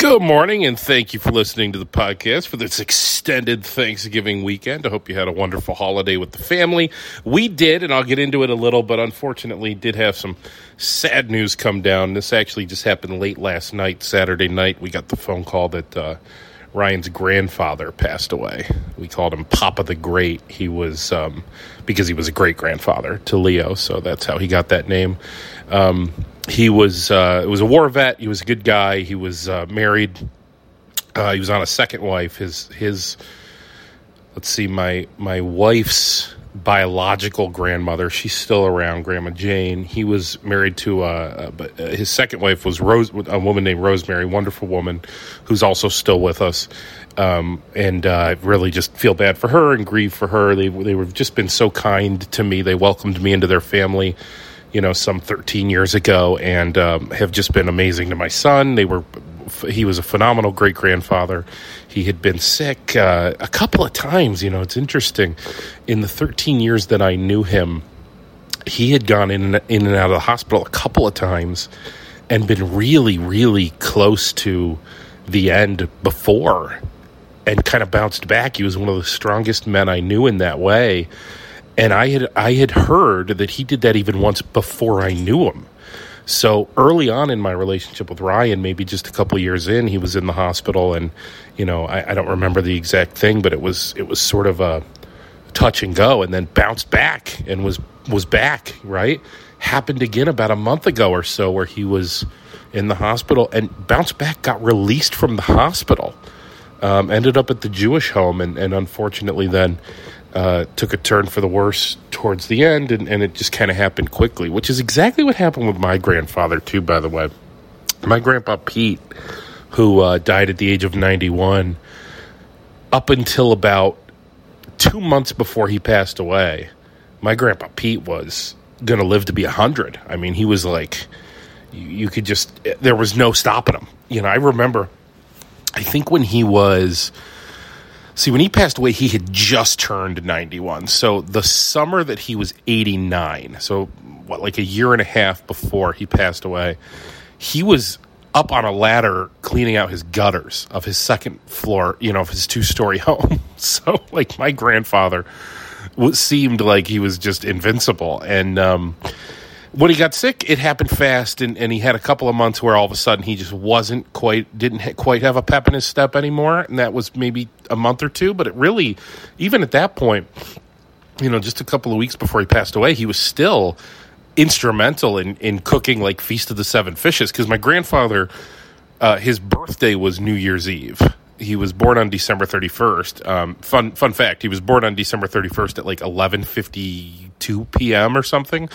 Good morning, and thank you for listening to the podcast for this extended Thanksgiving weekend. I hope you had a wonderful holiday with the family. We did, and I'll get into it a little, but unfortunately, did have some sad news come down. This actually just happened late last night, Saturday night. We got the phone call that uh, Ryan's grandfather passed away. We called him Papa the Great. He was um, because he was a great grandfather to Leo, so that's how he got that name. Um, he was uh, was a war vet. He was a good guy. He was uh, married. Uh, he was on a second wife. His his let's see my my wife's biological grandmother. She's still around, Grandma Jane. He was married to uh, uh, uh his second wife was Rose, a woman named Rosemary, wonderful woman, who's also still with us. Um, and uh, I really just feel bad for her and grieve for her. They they were just been so kind to me. They welcomed me into their family you know, some 13 years ago, and um, have just been amazing to my son. They were, he was a phenomenal great grandfather. He had been sick uh, a couple of times. You know, it's interesting. In the 13 years that I knew him, he had gone in in and out of the hospital a couple of times, and been really, really close to the end before, and kind of bounced back. He was one of the strongest men I knew in that way and I had I had heard that he did that even once before I knew him. So early on in my relationship with Ryan, maybe just a couple years in, he was in the hospital, and you know I, I don't remember the exact thing, but it was it was sort of a touch and go, and then bounced back and was was back. Right, happened again about a month ago or so, where he was in the hospital and bounced back, got released from the hospital, um, ended up at the Jewish home, and, and unfortunately then uh, took a turn for the worse towards the end, and, and it just kind of happened quickly, which is exactly what happened with my grandfather, too, by the way. My grandpa Pete, who uh, died at the age of 91, up until about two months before he passed away, my grandpa Pete was going to live to be 100. I mean, he was like, you, you could just, there was no stopping him. You know, I remember, I think when he was See, when he passed away, he had just turned 91. So the summer that he was 89, so what, like a year and a half before he passed away, he was up on a ladder cleaning out his gutters of his second floor, you know, of his two story home. So, like, my grandfather seemed like he was just invincible. And, um, when he got sick, it happened fast, and, and he had a couple of months where all of a sudden he just wasn't quite, didn't ha- quite have a pep in his step anymore, and that was maybe a month or two. But it really, even at that point, you know, just a couple of weeks before he passed away, he was still instrumental in in cooking like Feast of the Seven Fishes because my grandfather, uh, his birthday was New Year's Eve he was born on December 31st. Um, fun fun fact: he was born on December 31st at like 11:52 p.m. or something,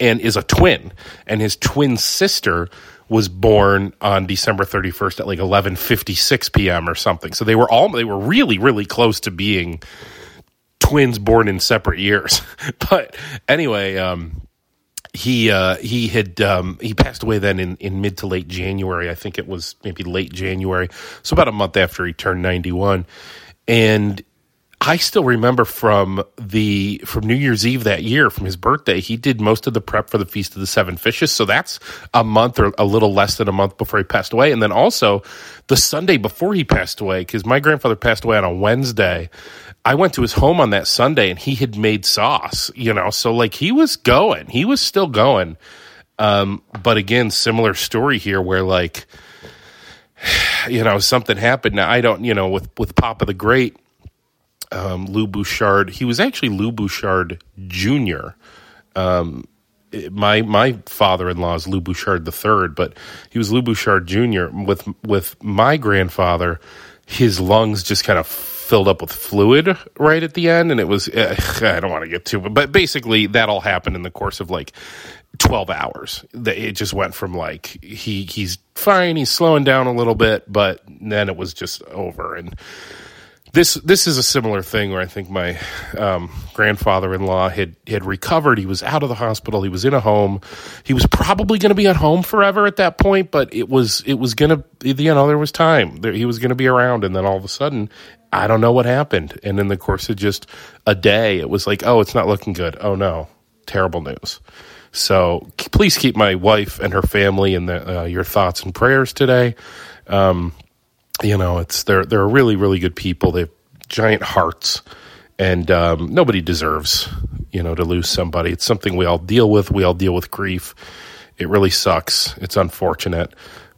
and is a twin. And his twin sister was born on December 31st at like 11:56 p.m. or something. So they were all they were really really close to being twins born in separate years. but anyway, um, he uh, he had um, he passed away then in, in mid to late January. I think it was maybe late January, so about a month after he turned ninety one, and I still remember from the from New Year's Eve that year, from his birthday, he did most of the prep for the Feast of the Seven Fishes. So that's a month or a little less than a month before he passed away, and then also the Sunday before he passed away, because my grandfather passed away on a Wednesday. I went to his home on that Sunday and he had made sauce, you know, so like he was going, he was still going. Um, but again, similar story here where like, you know, something happened. Now I don't, you know, with, with Papa the Great, um, Lou Bouchard, he was actually Lou Bouchard Jr. Um, my my father in law is Lou Bouchard third, but he was Lou Bouchard Jr. With with my grandfather, his lungs just kind of filled up with fluid right at the end, and it was uh, I don't want to get too, but basically that all happened in the course of like 12 hours. It just went from like he he's fine, he's slowing down a little bit, but then it was just over and this this is a similar thing where I think my um, grandfather-in-law had had recovered. He was out of the hospital. He was in a home. He was probably going to be at home forever at that point, but it was it was going to you know there was time. There, he was going to be around, and then all of a sudden, I don't know what happened. And in the course of just a day, it was like, oh, it's not looking good. Oh no, terrible news. So please keep my wife and her family in the, uh, your thoughts and prayers today. Um, you know, it's they're they're really really good people. They have giant hearts, and um, nobody deserves you know to lose somebody. It's something we all deal with. We all deal with grief. It really sucks. It's unfortunate,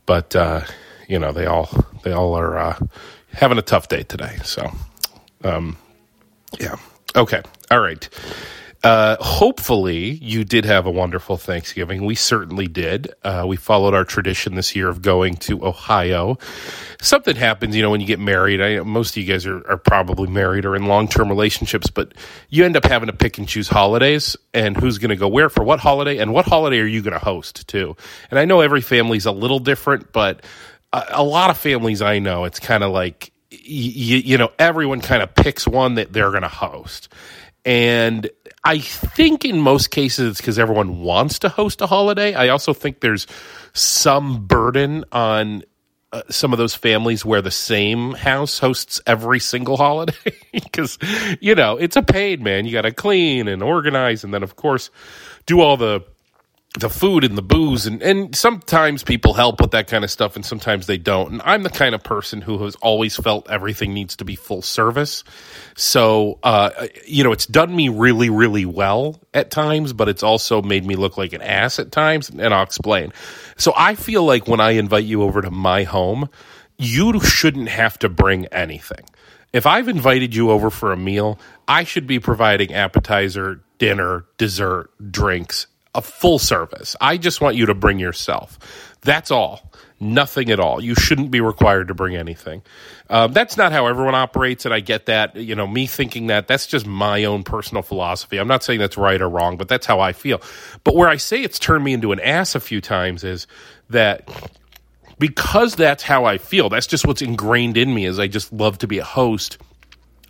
but uh, you know they all they all are uh, having a tough day today. So, um, yeah, okay, all right. Uh, hopefully, you did have a wonderful Thanksgiving. We certainly did. Uh, we followed our tradition this year of going to Ohio. Something happens, you know, when you get married. I, most of you guys are, are probably married or in long term relationships, but you end up having to pick and choose holidays and who's going to go where for what holiday and what holiday are you going to host too. And I know every family's a little different, but a, a lot of families I know, it's kind of like, you, you know, everyone kind of picks one that they're going to host. And I think in most cases it's because everyone wants to host a holiday. I also think there's some burden on uh, some of those families where the same house hosts every single holiday because you know it's a pain man you got to clean and organize and then of course do all the the food and the booze and, and sometimes people help with that kind of stuff and sometimes they don't. And i'm the kind of person who has always felt everything needs to be full service. So uh, you know it's done me really really well at times but it's also made me look like an ass at times and i'll explain. So i feel like when i invite you over to my home you shouldn't have to bring anything. If I've invited you over for a meal, I should be providing appetizer, dinner, dessert, drinks, a full service. I just want you to bring yourself. That's all. Nothing at all. You shouldn't be required to bring anything. Um, that's not how everyone operates, and I get that. You know, me thinking that, that's just my own personal philosophy. I'm not saying that's right or wrong, but that's how I feel. But where I say it's turned me into an ass a few times is that because that's how I feel, that's just what's ingrained in me is I just love to be a host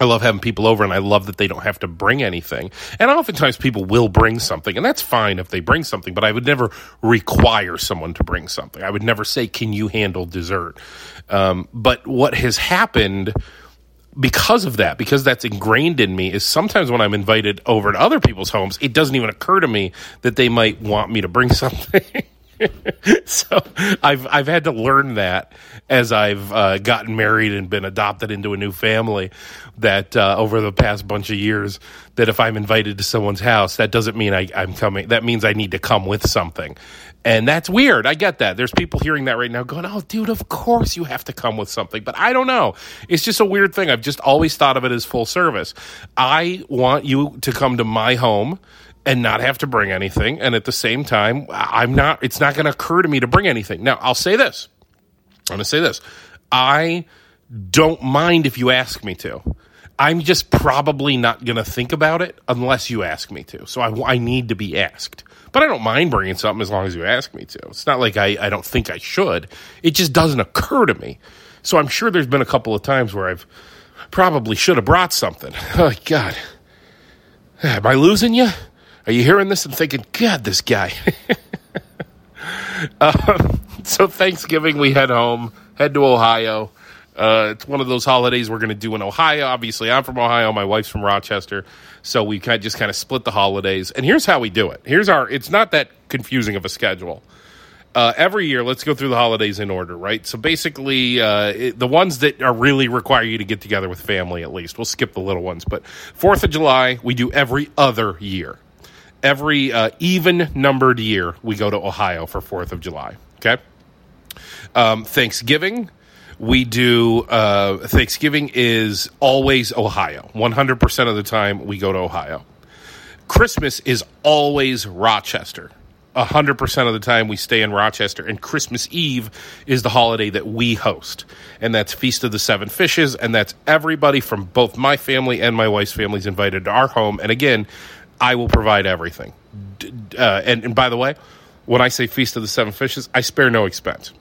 I love having people over and I love that they don't have to bring anything. And oftentimes people will bring something, and that's fine if they bring something, but I would never require someone to bring something. I would never say, Can you handle dessert? Um, but what has happened because of that, because that's ingrained in me, is sometimes when I'm invited over to other people's homes, it doesn't even occur to me that they might want me to bring something. so I've I've had to learn that as I've uh, gotten married and been adopted into a new family. That uh, over the past bunch of years, that if I'm invited to someone's house, that doesn't mean I, I'm coming. That means I need to come with something, and that's weird. I get that. There's people hearing that right now, going, "Oh, dude, of course you have to come with something." But I don't know. It's just a weird thing. I've just always thought of it as full service. I want you to come to my home and not have to bring anything. And at the same time, I'm not, it's not going to occur to me to bring anything. Now, I'll say this. I'm going to say this. I don't mind if you ask me to. I'm just probably not going to think about it unless you ask me to. So I, I need to be asked. But I don't mind bringing something as long as you ask me to. It's not like I, I don't think I should. It just doesn't occur to me. So I'm sure there's been a couple of times where I've probably should have brought something. Oh, God. Am I losing you? Are you hearing this and thinking, God, this guy? um, so Thanksgiving, we head home, head to Ohio. Uh, it's one of those holidays we're going to do in Ohio. Obviously, I'm from Ohio. My wife's from Rochester, so we kind of just kind of split the holidays. And here's how we do it. Here's our. It's not that confusing of a schedule. Uh, every year, let's go through the holidays in order, right? So basically, uh, it, the ones that are really require you to get together with family, at least. We'll skip the little ones, but Fourth of July we do every other year every uh, even numbered year, we go to Ohio for 4th of July. Okay. Um, Thanksgiving, we do, uh, Thanksgiving is always Ohio. 100% of the time, we go to Ohio. Christmas is always Rochester. 100% of the time we stay in Rochester. And Christmas Eve is the holiday that we host. And that's Feast of the Seven Fishes. And that's everybody from both my family and my wife's families invited to our home. And again, I will provide everything. Uh, and, and by the way, when I say Feast of the Seven Fishes, I spare no expense.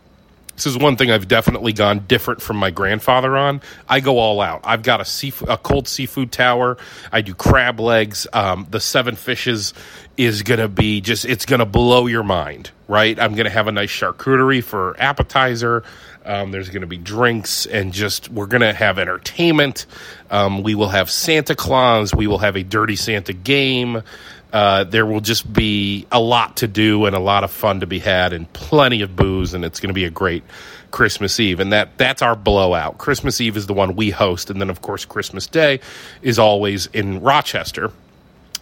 This is one thing I've definitely gone different from my grandfather on. I go all out. I've got a seafood, a cold seafood tower. I do crab legs. Um, the seven fishes is going to be just, it's going to blow your mind, right? I'm going to have a nice charcuterie for appetizer. Um, there's going to be drinks and just we're going to have entertainment. Um, we will have Santa Claus. We will have a Dirty Santa game. Uh, there will just be a lot to do and a lot of fun to be had and plenty of booze and it's going to be a great Christmas Eve and that that's our blowout. Christmas Eve is the one we host and then of course Christmas Day is always in Rochester.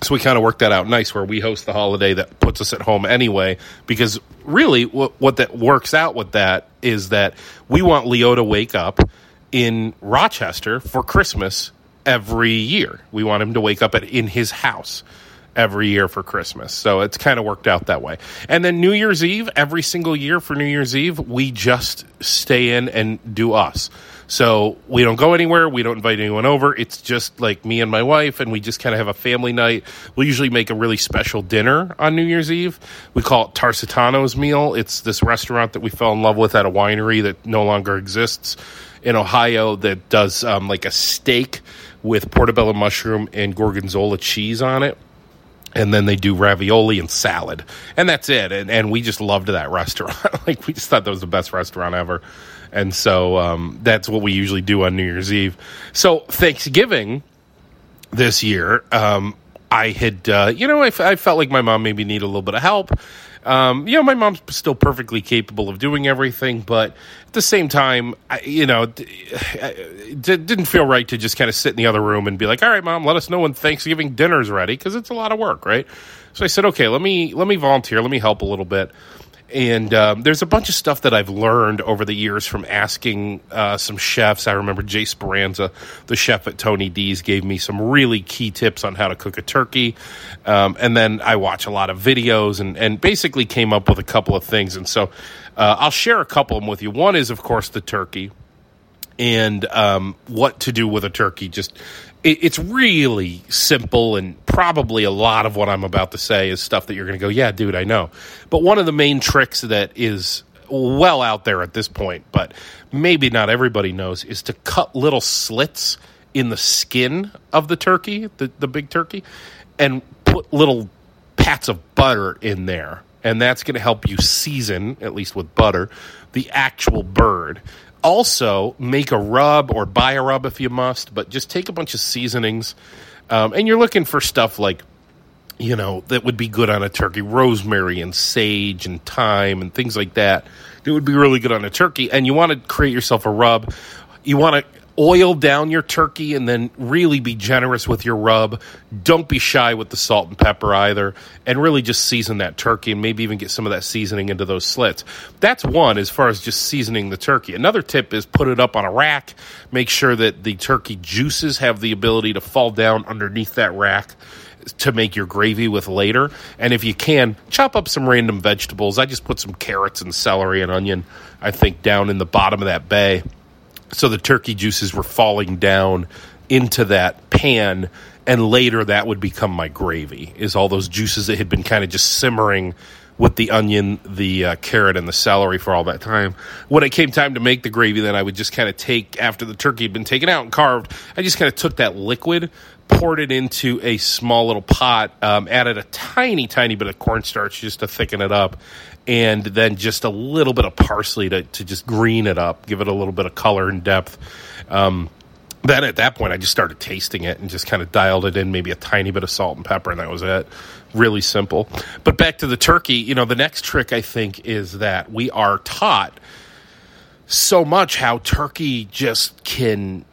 So we kind of worked that out nice where we host the holiday that puts us at home anyway because really what what that works out with that is that we want Leo to wake up in Rochester for Christmas every year. We want him to wake up at, in his house every year for Christmas. So it's kind of worked out that way. And then New Year's Eve, every single year for New Year's Eve, we just stay in and do us. So we don't go anywhere. We don't invite anyone over. It's just like me and my wife, and we just kind of have a family night. We usually make a really special dinner on New Year's Eve. We call it Tarsitano's Meal. It's this restaurant that we fell in love with at a winery that no longer exists in Ohio that does um, like a steak with portobello mushroom and gorgonzola cheese on it and then they do ravioli and salad. And that's it. And, and we just loved that restaurant. Like we just thought that was the best restaurant ever. And so um, that's what we usually do on new year's eve. So thanksgiving this year um, i had uh, you know I, f- I felt like my mom maybe needed a little bit of help um, you know, my mom's still perfectly capable of doing everything, but at the same time, I, you know, it didn't feel right to just kind of sit in the other room and be like, "All right, mom, let us know when Thanksgiving dinner's ready," because it's a lot of work, right? So I said, "Okay, let me let me volunteer, let me help a little bit." And um, there's a bunch of stuff that I've learned over the years from asking uh, some chefs. I remember Jay Speranza, the chef at Tony D's, gave me some really key tips on how to cook a turkey. Um, and then I watch a lot of videos and, and basically came up with a couple of things. And so uh, I'll share a couple of them with you. One is, of course, the turkey and um, what to do with a turkey. Just it's really simple, and probably a lot of what I'm about to say is stuff that you're going to go, "Yeah, dude, I know." But one of the main tricks that is well out there at this point, but maybe not everybody knows, is to cut little slits in the skin of the turkey, the, the big turkey, and put little pats of butter in there. And that's going to help you season, at least with butter, the actual bird also make a rub or buy a rub if you must, but just take a bunch of seasonings. Um, and you're looking for stuff like, you know, that would be good on a turkey rosemary and sage and thyme and things like that. It would be really good on a turkey. And you want to create yourself a rub. You want to oil down your turkey and then really be generous with your rub. Don't be shy with the salt and pepper either. And really just season that turkey and maybe even get some of that seasoning into those slits. That's one as far as just seasoning the turkey. Another tip is put it up on a rack. Make sure that the turkey juices have the ability to fall down underneath that rack to make your gravy with later. And if you can, chop up some random vegetables. I just put some carrots and celery and onion, I think, down in the bottom of that bay so the turkey juices were falling down into that pan and later that would become my gravy is all those juices that had been kind of just simmering with the onion the uh, carrot and the celery for all that time. When it came time to make the gravy then i would just kind of take after the turkey had been taken out and carved i just kind of took that liquid poured it into a small little pot um, added a tiny tiny bit of cornstarch just to thicken it up and then just a little bit of parsley to, to just green it up, give it a little bit of color and depth. Um, then at that point, I just started tasting it and just kind of dialed it in, maybe a tiny bit of salt and pepper, and that was it. Really simple. But back to the turkey, you know, the next trick I think is that we are taught so much how turkey just can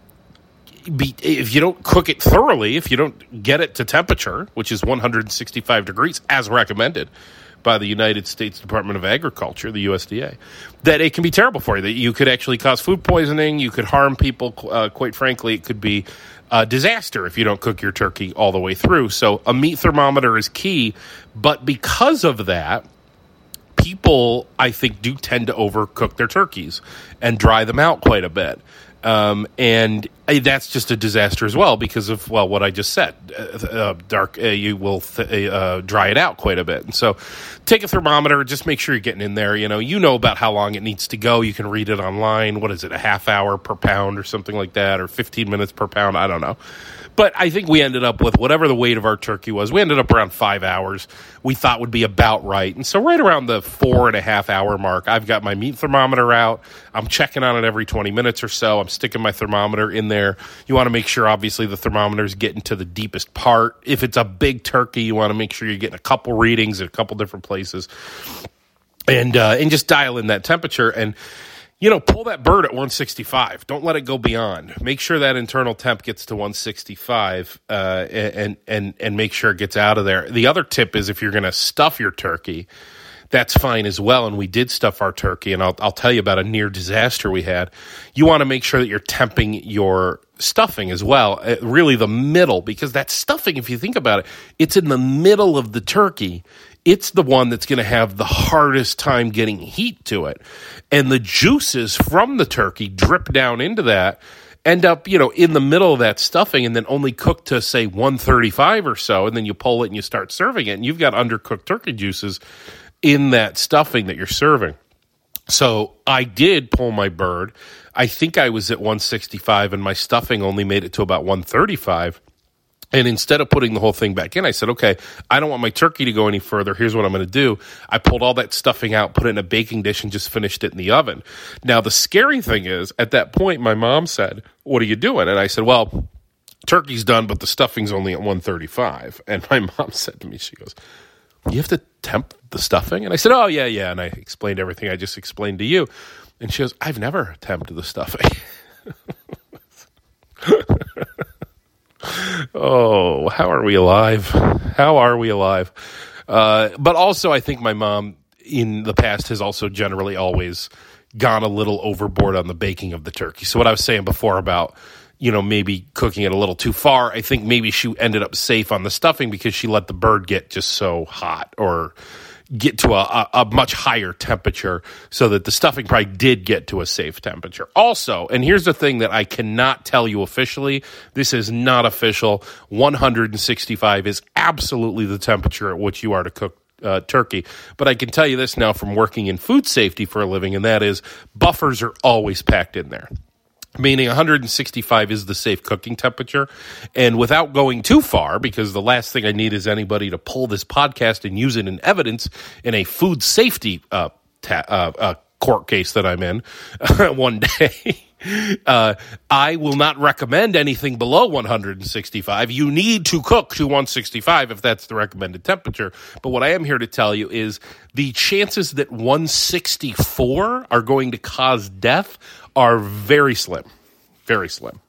be if you don't cook it thoroughly, if you don't get it to temperature, which is 165 degrees as recommended, by the United States Department of Agriculture, the USDA, that it can be terrible for you. That you could actually cause food poisoning. You could harm people. Uh, quite frankly, it could be a disaster if you don't cook your turkey all the way through. So a meat thermometer is key. But because of that, people, I think, do tend to overcook their turkeys and dry them out quite a bit. Um, and uh, that's just a disaster as well because of well what I just said. Uh, uh, dark, uh, you will th- uh, dry it out quite a bit, and so take a thermometer. Just make sure you're getting in there. You know, you know about how long it needs to go. You can read it online. What is it? A half hour per pound or something like that, or 15 minutes per pound. I don't know. But I think we ended up with whatever the weight of our turkey was. We ended up around five hours. We thought would be about right. And so, right around the four and a half hour mark, I've got my meat thermometer out. I'm checking on it every 20 minutes or so. I'm sticking my thermometer in there. You want to make sure, obviously, the thermometer is getting to the deepest part. If it's a big turkey, you want to make sure you're getting a couple readings at a couple different places, and uh, and just dial in that temperature and you know, pull that bird at 165. Don't let it go beyond. Make sure that internal temp gets to 165, uh, and and and make sure it gets out of there. The other tip is if you're going to stuff your turkey, that's fine as well. And we did stuff our turkey, and I'll I'll tell you about a near disaster we had. You want to make sure that you're temping your stuffing as well, uh, really the middle, because that stuffing, if you think about it, it's in the middle of the turkey it's the one that's going to have the hardest time getting heat to it. And the juices from the turkey drip down into that, end up, you know, in the middle of that stuffing and then only cook to say 135 or so. And then you pull it and you start serving it. And you've got undercooked turkey juices in that stuffing that you're serving. So I did pull my bird. I think I was at 165 and my stuffing only made it to about 135. And instead of putting the whole thing back in, I said, okay, I don't want my turkey to go any further. Here's what I'm going to do. I pulled all that stuffing out, put it in a baking dish, and just finished it in the oven. Now, the scary thing is, at that point, my mom said, What are you doing? And I said, Well, turkey's done, but the stuffing's only at 135. And my mom said to me, She goes, You have to temp the stuffing? And I said, Oh, yeah, yeah. And I explained everything I just explained to you. And she goes, I've never temped the stuffing. oh, how are we alive? How are we alive? Uh, but also, I think my mom in the past has also generally always gone a little overboard on the baking of the turkey. So, what I was saying before about you know maybe cooking it a little too far, I think maybe she ended up safe on the stuffing because she let the bird get just so hot or get to a, a, much higher temperature so that the stuffing probably did get to a safe temperature. Also, and here's the thing that I cannot tell you officially this is not official. 165 is absolutely the temperature at which you are to cook uh, turkey. But I can tell you this now from working in food safety for a living, and that is buffers are always packed in there meaning 165 is the safe cooking temperature. And without going too far, because the last thing I need is anybody to pull this podcast and use it in evidence in a food safety uh, ta- uh, uh, court case that I'm in one day. Uh, I will not recommend anything below 165. You need to cook to 165 if that's the recommended temperature. But what I am here to tell you is the chances that 164 are going to cause death are very slim, very slim.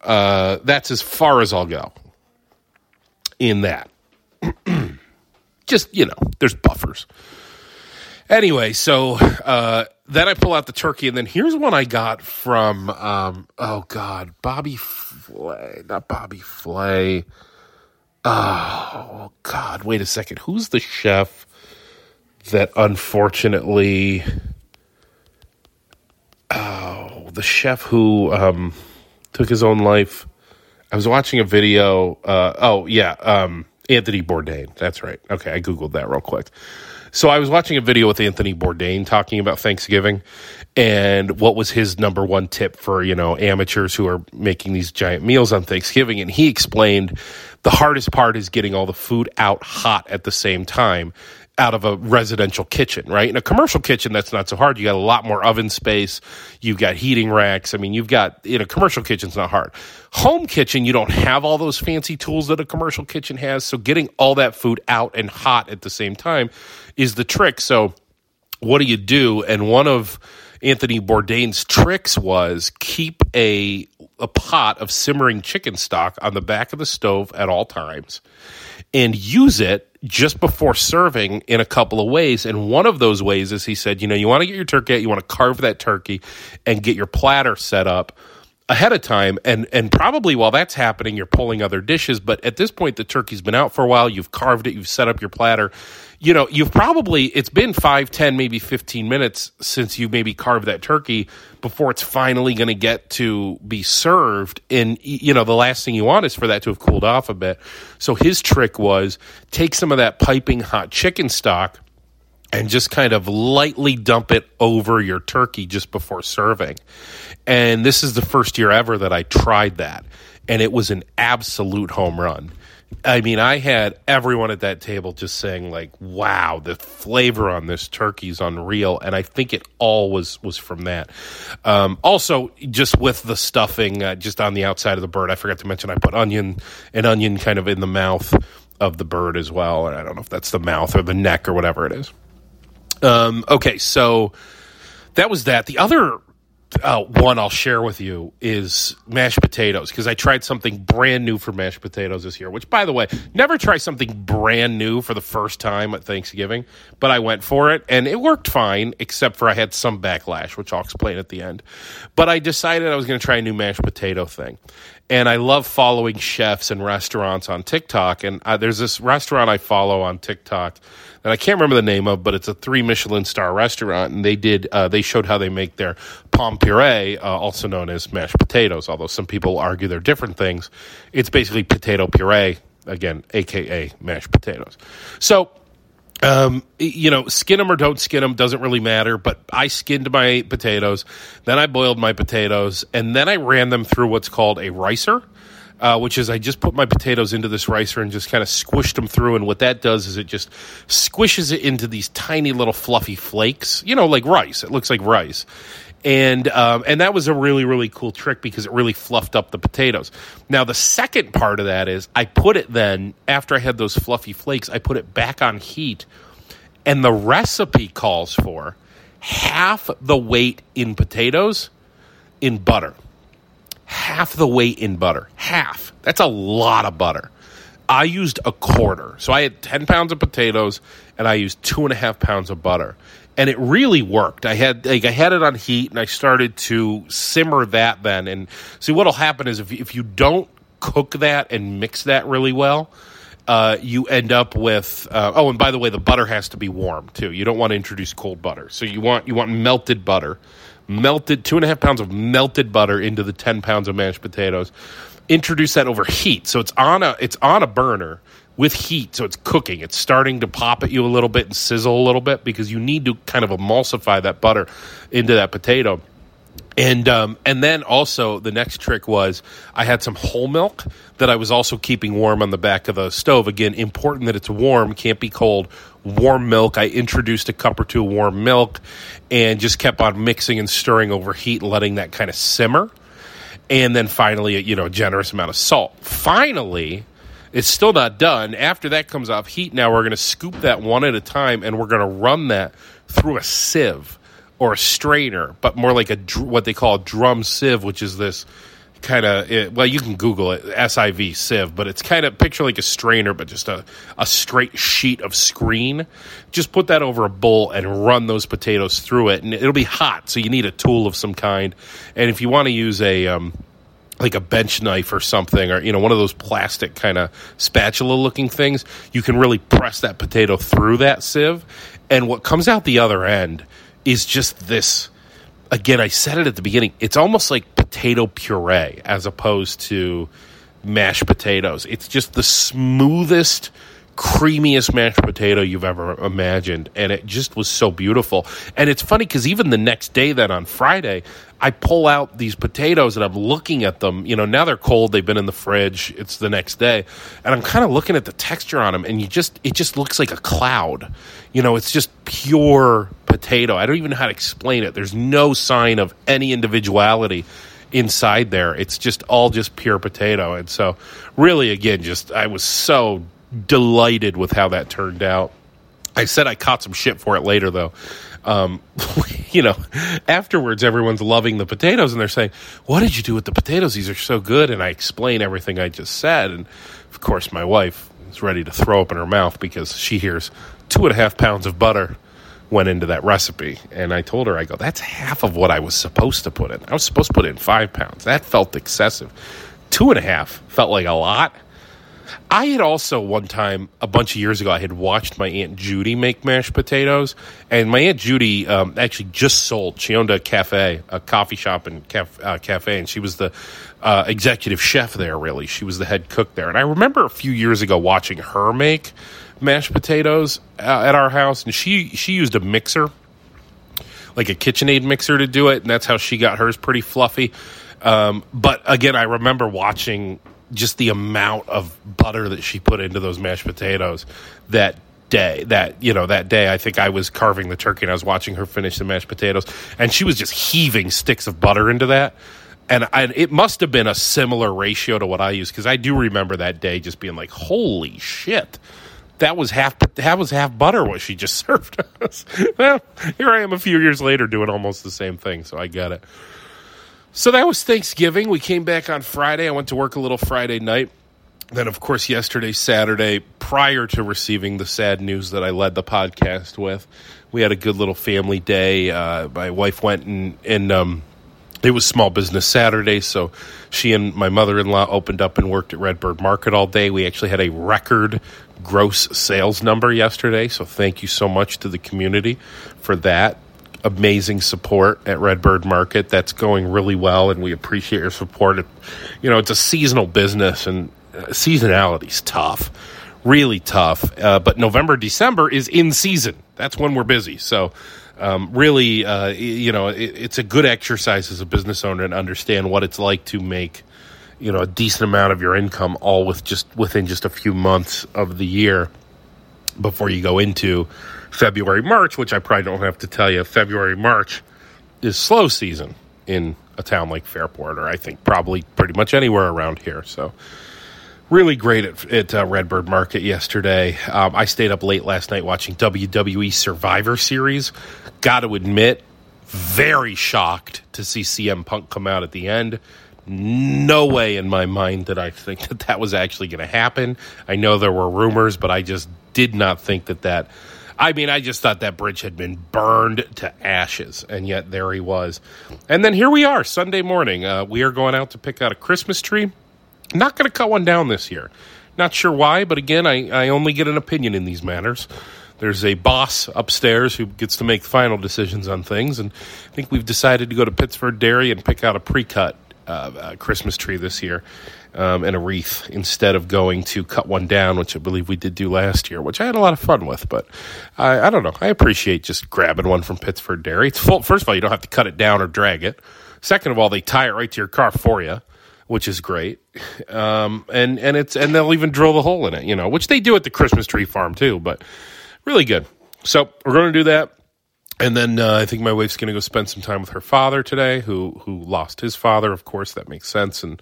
Uh, that's as far as I'll go in that. Just, you know, there's buffers. Anyway, so uh, then I pull out the turkey, and then here's one I got from, um, oh God, Bobby Flay, not Bobby Flay. Oh God, wait a second. Who's the chef that unfortunately oh, the chef who um, took his own life. I was watching a video. Uh, oh yeah, um, Anthony Bourdain. That's right. Okay, I googled that real quick. So I was watching a video with Anthony Bourdain talking about Thanksgiving and what was his number one tip for, you know, amateurs who are making these giant meals on Thanksgiving. And he explained the hardest part is getting all the food out hot at the same time out of a residential kitchen, right? In a commercial kitchen, that's not so hard. You got a lot more oven space. You've got heating racks. I mean, you've got in a commercial kitchen, it's not hard. Home kitchen, you don't have all those fancy tools that a commercial kitchen has. So getting all that food out and hot at the same time is the trick. So what do you do? And one of Anthony Bourdain's tricks was keep a a pot of simmering chicken stock on the back of the stove at all times and use it just before serving in a couple of ways. And one of those ways is he said, you know, you want to get your turkey you want to carve that turkey and get your platter set up ahead of time and and probably while that's happening you're pulling other dishes but at this point the turkey's been out for a while you've carved it you've set up your platter. You know you've probably it's been 5 10 maybe 15 minutes since you maybe carved that turkey before it's finally going to get to be served and you know the last thing you want is for that to have cooled off a bit. So his trick was take some of that piping hot chicken stock and just kind of lightly dump it over your turkey just before serving. And this is the first year ever that I tried that. And it was an absolute home run. I mean, I had everyone at that table just saying like, "Wow, the flavor on this turkey is unreal," and I think it all was was from that. Um, also, just with the stuffing, uh, just on the outside of the bird, I forgot to mention I put onion, an onion kind of in the mouth of the bird as well, and I don't know if that's the mouth or the neck or whatever it is. Um, okay, so that was that. The other uh, one I'll share with you is mashed potatoes because I tried something brand new for mashed potatoes this year. Which, by the way, never try something brand new for the first time at Thanksgiving, but I went for it and it worked fine, except for I had some backlash, which I'll explain at the end. But I decided I was going to try a new mashed potato thing, and I love following chefs and restaurants on TikTok. And uh, there's this restaurant I follow on TikTok that I can't remember the name of, but it's a three Michelin star restaurant, and they did uh, they showed how they make their pomme puree, uh, also known as mashed potatoes. Although some people argue they're different things, it's basically potato puree again, aka mashed potatoes. So um, you know, skin them or don't skin them doesn't really matter. But I skinned my potatoes, then I boiled my potatoes, and then I ran them through what's called a ricer. Uh, which is I just put my potatoes into this ricer and just kind of squished them through. And what that does is it just squishes it into these tiny little fluffy flakes, you know, like rice. It looks like rice. And um, and that was a really really cool trick because it really fluffed up the potatoes. Now the second part of that is I put it then after I had those fluffy flakes, I put it back on heat, and the recipe calls for half the weight in potatoes in butter half the weight in butter. Half. That's a lot of butter. I used a quarter. So I had 10 pounds of potatoes and I used two and a half pounds of butter. And it really worked. I had like I had it on heat and I started to simmer that then. And see what'll happen is if if you don't cook that and mix that really well, uh, you end up with uh, oh and by the way the butter has to be warm too you don't want to introduce cold butter so you want you want melted butter melted two and a half pounds of melted butter into the 10 pounds of mashed potatoes. Introduce that over heat. So it's on a it's on a burner with heat so it's cooking. It's starting to pop at you a little bit and sizzle a little bit because you need to kind of emulsify that butter into that potato and um, and then also the next trick was I had some whole milk that I was also keeping warm on the back of the stove. Again, important that it's warm, can't be cold. Warm milk. I introduced a cup or two of warm milk, and just kept on mixing and stirring over heat, letting that kind of simmer. And then finally, you know, a generous amount of salt. Finally, it's still not done. After that comes off heat, now we're going to scoop that one at a time, and we're going to run that through a sieve or a strainer, but more like a what they call a drum sieve, which is this kind of well, you can Google it, SIV sieve, but it's kind of picture like a strainer, but just a a straight sheet of screen. Just put that over a bowl and run those potatoes through it, and it'll be hot. So you need a tool of some kind, and if you want to use a um, like a bench knife or something, or you know, one of those plastic kind of spatula looking things, you can really press that potato through that sieve, and what comes out the other end is just this. Again, I said it at the beginning. It's almost like potato puree as opposed to mashed potatoes. It's just the smoothest, creamiest mashed potato you've ever imagined. And it just was so beautiful. And it's funny because even the next day, then on Friday, I pull out these potatoes and I'm looking at them. You know, now they're cold, they've been in the fridge, it's the next day. And I'm kind of looking at the texture on them and you just, it just looks like a cloud. You know, it's just pure potato. I don't even know how to explain it. There's no sign of any individuality inside there. It's just all just pure potato. And so, really, again, just I was so delighted with how that turned out. I said I caught some shit for it later, though. Um, you know, afterwards, everyone's loving the potatoes and they're saying, What did you do with the potatoes? These are so good. And I explain everything I just said. And of course, my wife is ready to throw up in her mouth because she hears two and a half pounds of butter went into that recipe. And I told her, I go, That's half of what I was supposed to put in. I was supposed to put in five pounds. That felt excessive. Two and a half felt like a lot. I had also one time a bunch of years ago I had watched my aunt Judy make mashed potatoes, and my aunt Judy um, actually just sold. She owned a cafe, a coffee shop and uh, cafe, and she was the uh, executive chef there. Really, she was the head cook there. And I remember a few years ago watching her make mashed potatoes uh, at our house, and she she used a mixer, like a KitchenAid mixer, to do it, and that's how she got hers pretty fluffy. Um, but again, I remember watching just the amount of butter that she put into those mashed potatoes that day. That you know that day i think i was carving the turkey and i was watching her finish the mashed potatoes. And she was just heaving sticks of butter into that. And I, it must have been a similar ratio to what i use because i do remember that day just being like holy shit. That was half that was half butter what she just served us. Well here i am a few years later doing almost the same thing so i get it so that was thanksgiving we came back on friday i went to work a little friday night then, of course, yesterday, Saturday, prior to receiving the sad news that I led the podcast with, we had a good little family day. Uh, my wife went and, and um, it was Small Business Saturday, so she and my mother in law opened up and worked at Redbird Market all day. We actually had a record gross sales number yesterday, so thank you so much to the community for that amazing support at Redbird Market. That's going really well, and we appreciate your support. You know, it's a seasonal business, and seasonality's tough, really tough. Uh, but November, December is in season. That's when we're busy. So, um, really, uh, you know, it, it's a good exercise as a business owner and understand what it's like to make, you know, a decent amount of your income all with just within just a few months of the year before you go into February, March, which I probably don't have to tell you. February, March is slow season in a town like Fairport, or I think probably pretty much anywhere around here. So, really great at, at uh, Redbird Market yesterday. Um, I stayed up late last night watching WWE Survivor Series. Got to admit, very shocked to see CM Punk come out at the end. No way in my mind did I think that that was actually going to happen. I know there were rumors, but I just did not think that that. I mean, I just thought that bridge had been burned to ashes, and yet there he was. And then here we are, Sunday morning. Uh, we are going out to pick out a Christmas tree. Not going to cut one down this year. Not sure why, but again, I, I only get an opinion in these matters. There's a boss upstairs who gets to make final decisions on things, and I think we've decided to go to Pittsford Dairy and pick out a pre-cut uh, uh, Christmas tree this year um, and a wreath instead of going to cut one down, which I believe we did do last year, which I had a lot of fun with. But I, I don't know. I appreciate just grabbing one from Pittsford Dairy. It's full. First of all, you don't have to cut it down or drag it. Second of all, they tie it right to your car for you which is great. Um, and and it's and they'll even drill the hole in it, you know, which they do at the Christmas tree farm too. But really good. So we're going to do that, and then uh, I think my wife's going to go spend some time with her father today, who who lost his father. Of course, that makes sense. And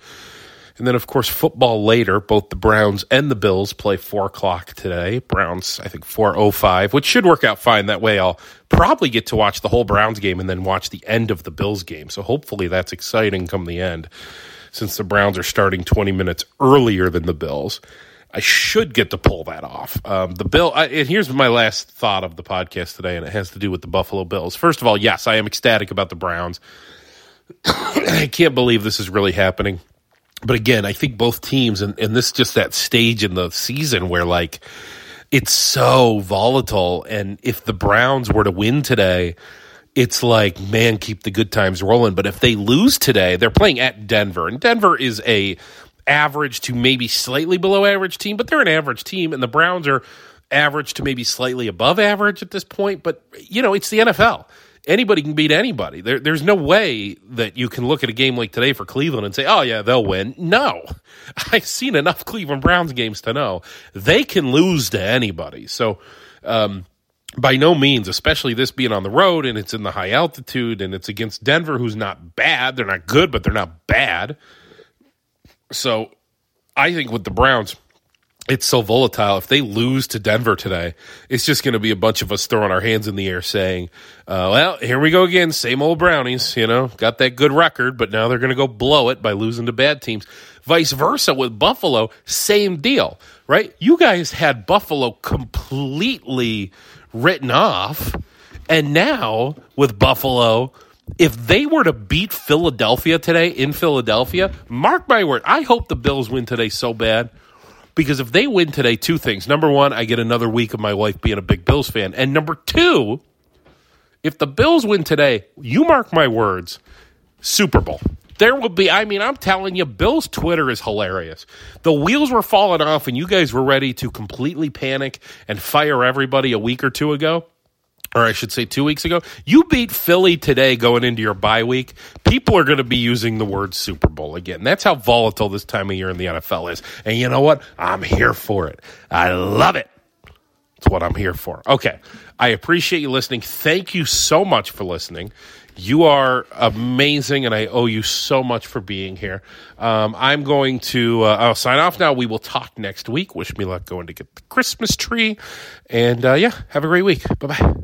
and then of course football later. Both the Browns and the Bills play four o'clock today. Browns, I think four oh five, which should work out fine. That way, I'll probably get to watch the whole Browns game and then watch the end of the Bills game. So hopefully that's exciting come the end since the Browns are starting 20 minutes earlier than the Bills. I should get to pull that off. Um, the Bill, I, and here's my last thought of the podcast today, and it has to do with the Buffalo Bills. First of all, yes, I am ecstatic about the Browns. I can't believe this is really happening. But again, I think both teams, and, and this just that stage in the season where like it's so volatile. And if the Browns were to win today, it's like, man, keep the good times rolling. But if they lose today, they're playing at Denver, and Denver is a average to maybe slightly below average team, but they're an average team, and the Browns are average to maybe slightly above average at this point. But you know, it's the NFL. Anybody can beat anybody. There, there's no way that you can look at a game like today for Cleveland and say, "Oh yeah, they'll win." No, I've seen enough Cleveland Browns games to know they can lose to anybody. So. Um, by no means, especially this being on the road and it's in the high altitude and it's against Denver, who's not bad. They're not good, but they're not bad. So I think with the Browns, it's so volatile. If they lose to Denver today, it's just going to be a bunch of us throwing our hands in the air saying, uh, well, here we go again. Same old Brownies, you know, got that good record, but now they're going to go blow it by losing to bad teams. Vice versa with Buffalo, same deal, right? You guys had Buffalo completely written off. And now with Buffalo, if they were to beat Philadelphia today in Philadelphia, mark my word, I hope the Bills win today so bad. Because if they win today, two things. Number one, I get another week of my wife being a big Bills fan. And number two, if the Bills win today, you mark my words, Super Bowl. There will be, I mean, I'm telling you, Bill's Twitter is hilarious. The wheels were falling off, and you guys were ready to completely panic and fire everybody a week or two ago. Or I should say two weeks ago, you beat Philly today going into your bye week. People are going to be using the word Super Bowl again. That's how volatile this time of year in the NFL is. And you know what? I'm here for it. I love it. It's what I'm here for. Okay. I appreciate you listening. Thank you so much for listening. You are amazing, and I owe you so much for being here. Um, I'm going to uh, I'll sign off now. We will talk next week. Wish me luck going to get the Christmas tree. And uh, yeah, have a great week. Bye bye.